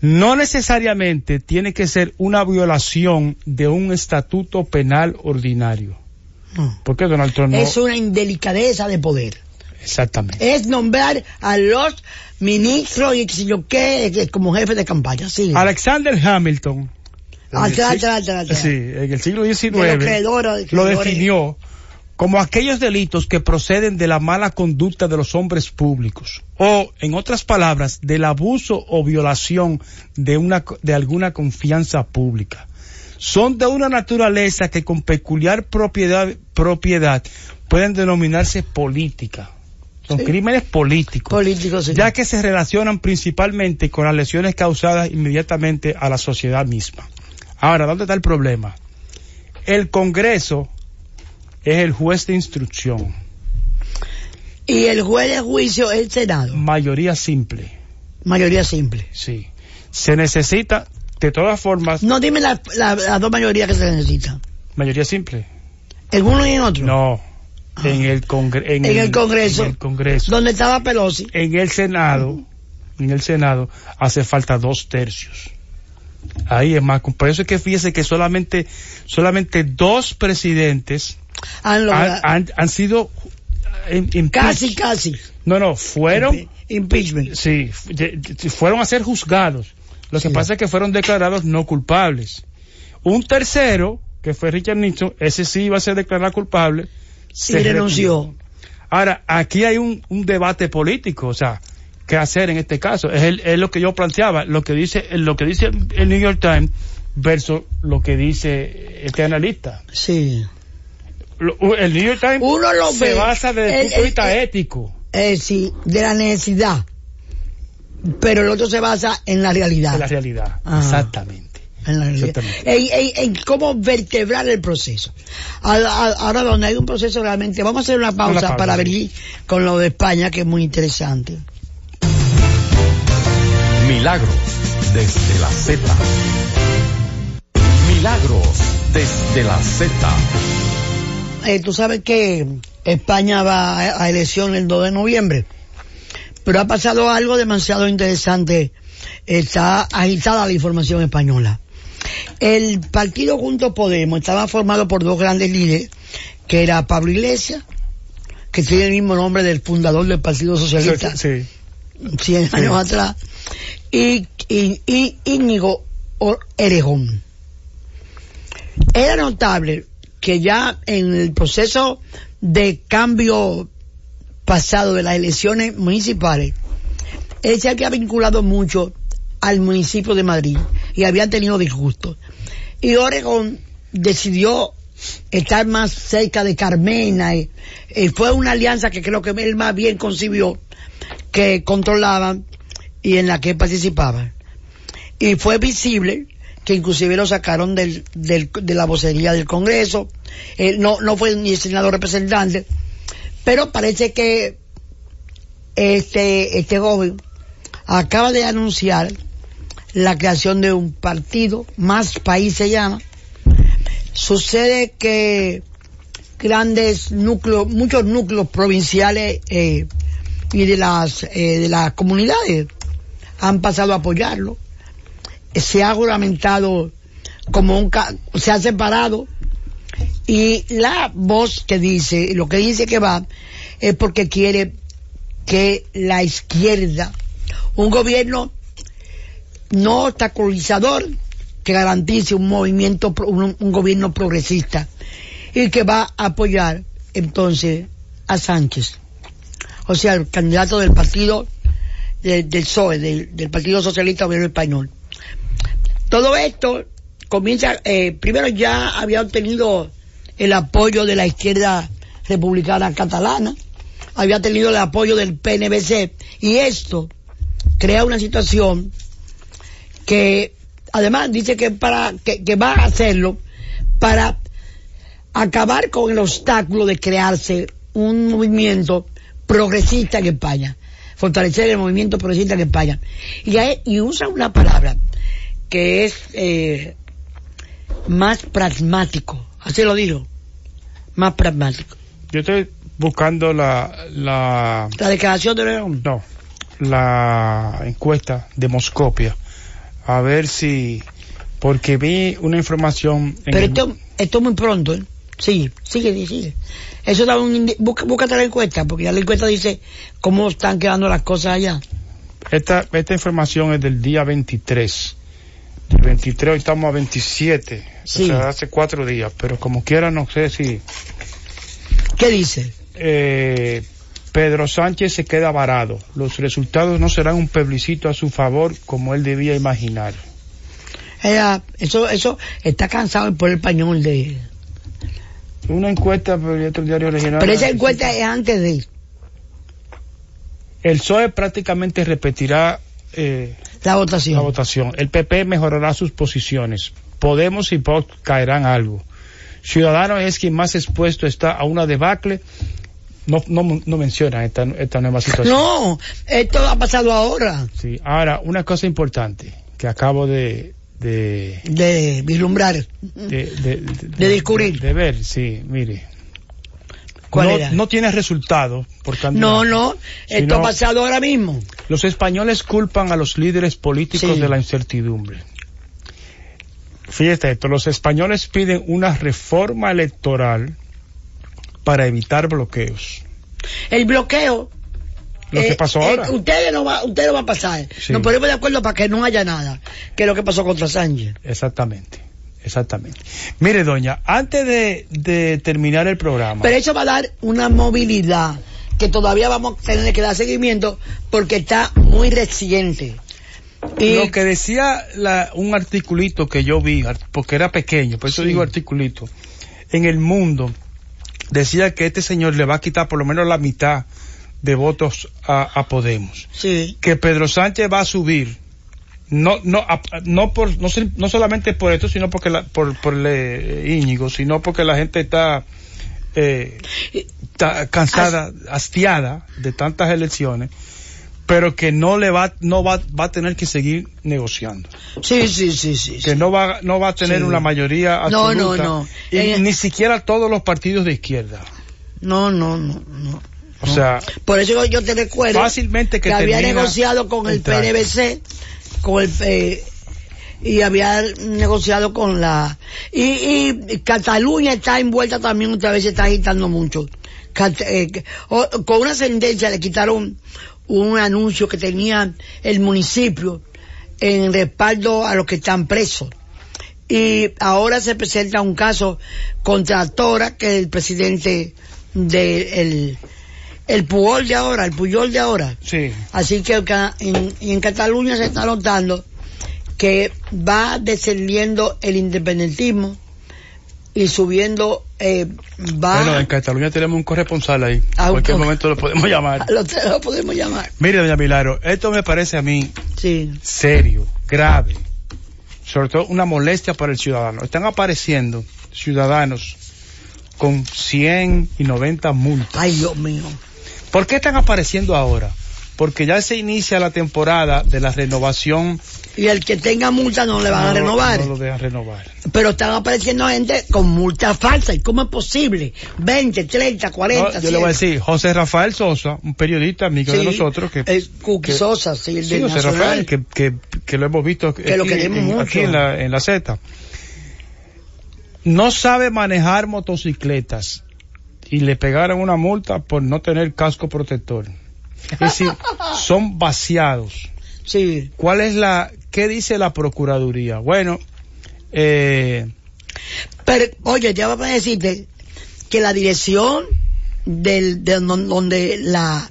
S2: No necesariamente tiene que ser una violación de un estatuto penal ordinario.
S3: No.
S2: Porque Donald Trump no...
S3: Es una indelicadeza de poder.
S2: Exactamente.
S3: Es nombrar a los ministros y sé yo qué, como jefe de campaña. Sí.
S2: Alexander Hamilton.
S3: Ah, atrás, atrás, atrás.
S2: Sí, en el siglo XIX
S3: De los creedores-
S2: lo definió como aquellos delitos que proceden de la mala conducta de los hombres públicos o, en otras palabras, del abuso o violación de una de alguna confianza pública. Son de una naturaleza que con peculiar propiedad propiedad pueden denominarse política. Son
S3: Sí.
S2: crímenes políticos
S3: Políticos, sí.
S2: ya que se relacionan principalmente con las lesiones causadas inmediatamente a la sociedad misma. Ahora, ¿dónde está el problema? El Congreso es el juez de instrucción,
S3: Y el juez de juicio es el Senado.
S2: mayoría simple,
S3: Mayoría simple.
S2: sí. Se necesita, de todas formas,
S3: No, dime la- la- las dos mayorías que se necesitan.
S2: mayoría simple.
S3: ¿En uno y en otro?
S2: No. En el, congre- en
S3: En el Congreso.
S2: en el Congreso.
S3: Donde estaba Pelosi.
S2: En el Senado, en el Senado hace falta dos tercios. Ahí es más, por eso es que fíjese que solamente, solamente dos presidentes
S3: Han
S2: han, han- han sido
S3: casi, casi.
S2: No, no, fueron,
S3: Impe- Impeachment.
S2: sí, fueron a ser juzgados. Lo que
S3: Sí.
S2: pasa es que fueron declarados no culpables. Un tercero, que fue Richard Nixon, ese sí iba a ser declarado culpable.
S3: Y
S2: se
S3: renunció.
S2: retiró. Ahora, aquí hay un, un debate político, o sea, qué hacer en este caso. Es, el- es lo que yo planteaba, lo que dice, lo que dice el New York Times versus lo que dice este analista.
S3: Sí.
S2: Lo- el New York Times
S3: Uno lo
S2: se
S3: ve.
S2: basa desde el, punto de vista
S3: el-
S2: ético.
S3: Eh, sí, de la necesidad. Pero el otro se basa en la realidad.
S2: de la realidad.
S3: Ah.
S2: Exactamente.
S3: En, la realidad. En, en- en cómo vertebrar el proceso. Ahora, ahora donde hay un proceso realmente, vamos a hacer una pausa,
S2: Una pausa,
S3: para
S2: sí.
S3: venir con lo de España, que es muy interesante.
S1: Milagros desde la Z. Milagros desde la Z.
S3: Eh, tú sabes que España va a, a elección el 2 de noviembre, pero ha pasado algo demasiado interesante. Está agitada la información española. El partido Juntos Podemos estaba formado por dos grandes líderes, que era Pablo Iglesias, que tiene el mismo nombre del fundador del Partido Socialista,
S2: Sí.
S3: 100 años atrás, y, y, y Íñigo Erejón. Era notable que ya en el proceso de cambio pasado de las elecciones municipales, él se había vinculado mucho al municipio de Madrid y habían tenido disgustos. Y Oregón decidió estar más cerca de Carmena y, fue una alianza que creo que él más bien concibió que controlaban y en la que participaban. Y fue visible que inclusive lo sacaron del, del- de la vocería del Congreso, Eh, no, no fue ni el senador representante, pero parece que este, este joven acaba de anunciar la creación de un partido, Más País se llama. Sucede que grandes núcleos, muchos núcleos provinciales eh, y de las, eh, de las comunidades han pasado a apoyarlo. Se ha juramentado como un, se ha separado y la voz que dice, lo que dice que va, es porque quiere que la izquierda, un gobierno no obstaculizador, que garantice un movimiento, un, un gobierno progresista y que va a apoyar entonces a Sánchez. O sea, el candidato del partido de- del PSOE, del, del Partido Socialista Obrero Español. Todo esto comienza, eh, primero ya había obtenido el apoyo de la izquierda republicana catalana, había tenido el apoyo del PNBC y esto crea una situación que además dice que para que, que va a hacerlo para acabar con el obstáculo de crearse un movimiento progresista en España, fortalecer el movimiento progresista en España. Y, usa una palabra que es eh, más pragmático, así lo digo, más pragmático.
S2: Yo estoy buscando la, la,
S3: La declaración de León.
S2: no, la encuesta de Moscopia. A ver si, porque vi una información en
S3: Pero
S2: el-
S3: esto, esto es muy pronto, ¿eh? Sigue, sigue, sigue. Eso da un busca, búscate la encuesta, porque ya la encuesta dice cómo están quedando las cosas allá.
S2: esta, esta información es del día 23. El 23, hoy estamos a 27.
S3: Sí.
S2: O sea, hace cuatro días. Pero como quiera, no sé si
S3: ¿Qué dice?
S2: eh, Pedro Sánchez se queda varado. Los resultados no serán un plebiscito a su favor como él debía imaginar.
S3: Eso, eso está cansado el pueblo español de...
S2: Una encuesta por otro diario regional.
S3: Pero esa encuesta es antes de
S2: El PSOE prácticamente repetirá eh,
S3: la votación.
S2: la votación. El PP mejorará sus posiciones. Podemos y Vox caerán algo. Ciudadanos es quien más expuesto está a una debacle. No, no, no menciona esta, esta nueva situación.
S3: No, esto ha pasado ahora,
S2: Sí. Ahora, una cosa importante que acabo de, de,
S3: de vislumbrar.
S2: de, de, de-
S3: De descubrir.
S2: de- ver, sí, mire.
S3: ¿Cuál
S2: no,
S3: era?
S2: no tiene resultado por candidato.
S3: No, no, esto ha pasado ahora mismo.
S2: Los españoles culpan a los líderes políticos
S3: Sí.
S2: de la incertidumbre. Fíjate esto, los españoles piden una reforma electoral para evitar bloqueos.
S3: El bloqueo.
S2: Lo que
S3: eh,
S2: pasó
S3: eh,
S2: ahora.
S3: ustedes no va, ustedes no va a pasar.
S2: Sí.
S3: Nos ponemos de acuerdo para que no haya nada. Que es lo que pasó contra Sánchez.
S2: Exactamente, exactamente. Mire, doña, antes de, de terminar el programa,
S3: Pero eso va a dar una movilidad que todavía vamos a tener que dar seguimiento porque está muy reciente. Y
S2: lo que decía la- un articulito que yo vi, porque era pequeño, por eso
S3: Sí.
S2: digo articulito, en el mundo decía que este señor le va a quitar por lo menos la mitad de votos a, a Podemos.
S3: sí,
S2: Que Pedro Sánchez va a subir. No, no, a- no por, no, no solamente por esto, sino porque la, por, por eh, Íñigo, sino porque la gente está, eh, está cansada, hastiada de tantas elecciones, pero que no le va, no va, va a tener que seguir negociando
S3: sí, sí, sí, sí.
S2: que
S3: sí.
S2: no va, no va a tener
S3: Sí.
S2: una mayoría
S3: No,
S2: absoluta.
S3: no, no.
S2: Y
S3: Eh,
S2: ni siquiera todos los partidos de izquierda.
S3: No, no, no, no.
S2: O
S3: no.
S2: sea,
S3: Por eso yo te recuerdo
S2: fácilmente que
S3: que había negociado con el
S2: entrando.
S3: PNBC, con el, eh, y había negociado con la y, y Cataluña está envuelta también otra vez se está agitando mucho Cat- eh, con una sentencia le quitaron un anuncio que tenía el municipio en respaldo a los que están presos y ahora se presenta un caso contra Tora que es el presidente de el, el Puyol de ahora el Puyol de ahora
S2: Sí.
S3: Así que en, en Cataluña se está notando que va descendiendo el independentismo y subiendo, eh, va,
S2: Bueno, en Cataluña tenemos un corresponsal ahí. En
S3: Ah,
S2: cualquier
S3: ok.
S2: momento lo podemos llamar.
S3: lo, lo podemos llamar.
S2: Mire, doña Milagro, esto me parece a mí
S3: Sí,
S2: serio, grave, sobre todo una molestia para el ciudadano. Están apareciendo ciudadanos con 100 y 90 multas.
S3: ay Dios mío.
S2: ¿Por qué están apareciendo ahora? Porque ya se inicia la temporada de la renovación.
S3: Y el que tenga multa no le van a
S2: No-
S3: renovar.
S2: No lo dejan renovar.
S3: Pero están apareciendo gente con multa falsa. ¿Y cómo es posible? 20, 30, 40,
S2: No, yo le voy a
S3: 100.
S2: decir, José Rafael Sosa, un periodista amigo de nosotros, que,
S3: el Cookie
S2: que-
S3: Sosa, sí, el
S2: Sí, José
S3: Nacional.
S2: Rafael, que, que, que lo hemos visto
S3: Que lo
S2: aquí,
S3: queremos
S2: en,
S3: mucho.
S2: aquí en la, en la Z. No sabe manejar motocicletas y le pegaron una multa por no tener casco protector. Es decir, son vaciados.
S3: Sí.
S2: ¿Cuál es la, qué dice la Procuraduría? Bueno, eh,
S3: Pero, oye, ya voy a decirte que la dirección del, de don- donde la,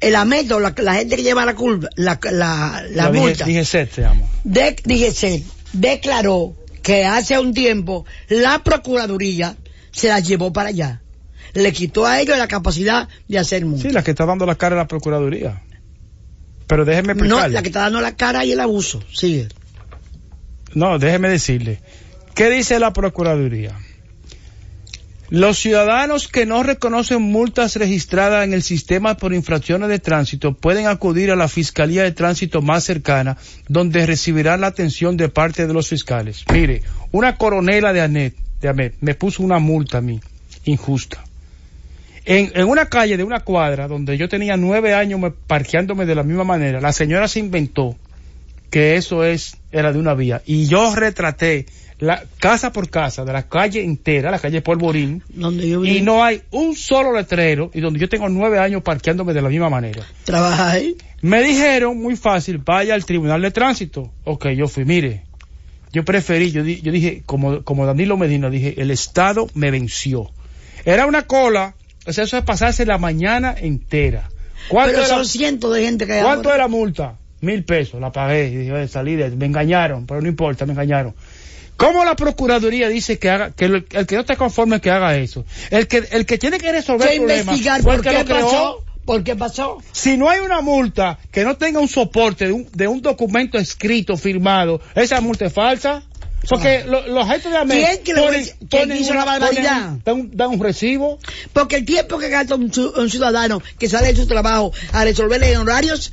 S3: el ameto, la, la gente que lleva la culpa, la, la, multa,
S2: te amo.
S3: de, DGC declaró que hace un tiempo la Procuraduría se la llevó para allá. Le quitó a ellos la capacidad de hacer multa.
S2: Sí, la que está dando la cara a la Procuraduría. Pero déjeme
S3: no,
S2: explicarle.
S3: la que está dando la cara y el abuso. Sigue.
S2: No, déjeme decirle. ¿Qué dice la Procuraduría? Los ciudadanos que no reconocen multas registradas en el sistema por infracciones de tránsito pueden acudir a la Fiscalía de Tránsito más cercana, donde recibirán la atención de parte de los fiscales. Mire, una coronela de ANET, de AMET, me puso una multa a mí, injusta. En, en una calle de una cuadra, donde yo tenía nueve años me- parqueándome de la misma manera, la señora se inventó que eso es era de una vía. Y yo retraté la casa por casa de la calle entera la calle Polvorín
S3: Donde yo
S2: y no hay un solo letrero y donde yo tengo nueve años parqueándome de la misma manera.
S3: Trabaja ahí.
S2: me dijeron muy fácil vaya al tribunal de tránsito. Ok yo fui mire yo preferí yo, di- yo dije como como Danilo Medina dije el estado me venció. Era una cola o sea eso es pasarse la mañana entera ¿Cuánto
S3: Pero son cientos de gente que
S2: ¿Cuánto es la multa? Mil pesos, la pagué. Y dije, "Oye, salí de, me engañaron, pero no importa, me engañaron. ¿Cómo la Procuraduría dice que haga, que el que no esté conforme que haga eso? El que, el que tiene que resolver el problema
S3: investigar por qué
S2: lo creó.
S3: pasó. ¿Por qué pasó?
S2: Si no hay una multa que no tenga un soporte de un, de un documento escrito, firmado, esa multa es falsa. Porque lo- los agentes de AMET
S3: ¿Quién que le-
S2: ponen,
S3: quién
S2: ponen
S3: hizo
S2: una-
S3: la barbaridad?
S2: ponen- dan, un- dan un recibo.
S3: Porque el tiempo que gasta un, un ciudadano que sale de su trabajo a resolverle en horarios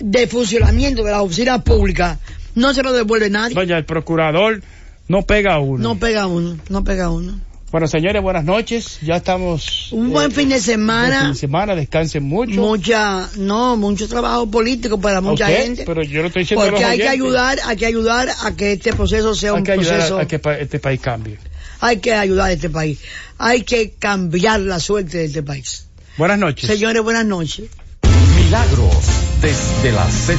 S3: de funcionamiento de las oficinas públicas, no se lo devuelve nadie.
S2: Doña, el procurador no pega a uno.
S3: No pega uno, no pega uno.
S2: Bueno, señores, buenas noches. Ya estamos.
S3: Un
S2: eh,
S3: buen fin de
S2: buen fin
S3: semana,
S2: de semana, descansen mucho.
S3: mucha, no, mucho trabajo político para mucha
S2: Ok,
S3: gente.
S2: Pero yo no estoy diciendo
S3: Porque hay que ayudar, hay que ayudar a que este proceso sea
S2: Hay
S3: un
S2: que ayudar
S3: proceso,
S2: a, a que pa- este país cambie.
S3: hay que ayudar a este país. Hay que cambiar la suerte de este país.
S2: Buenas noches.
S3: Señores, buenas noches.
S1: Milagros desde la Z.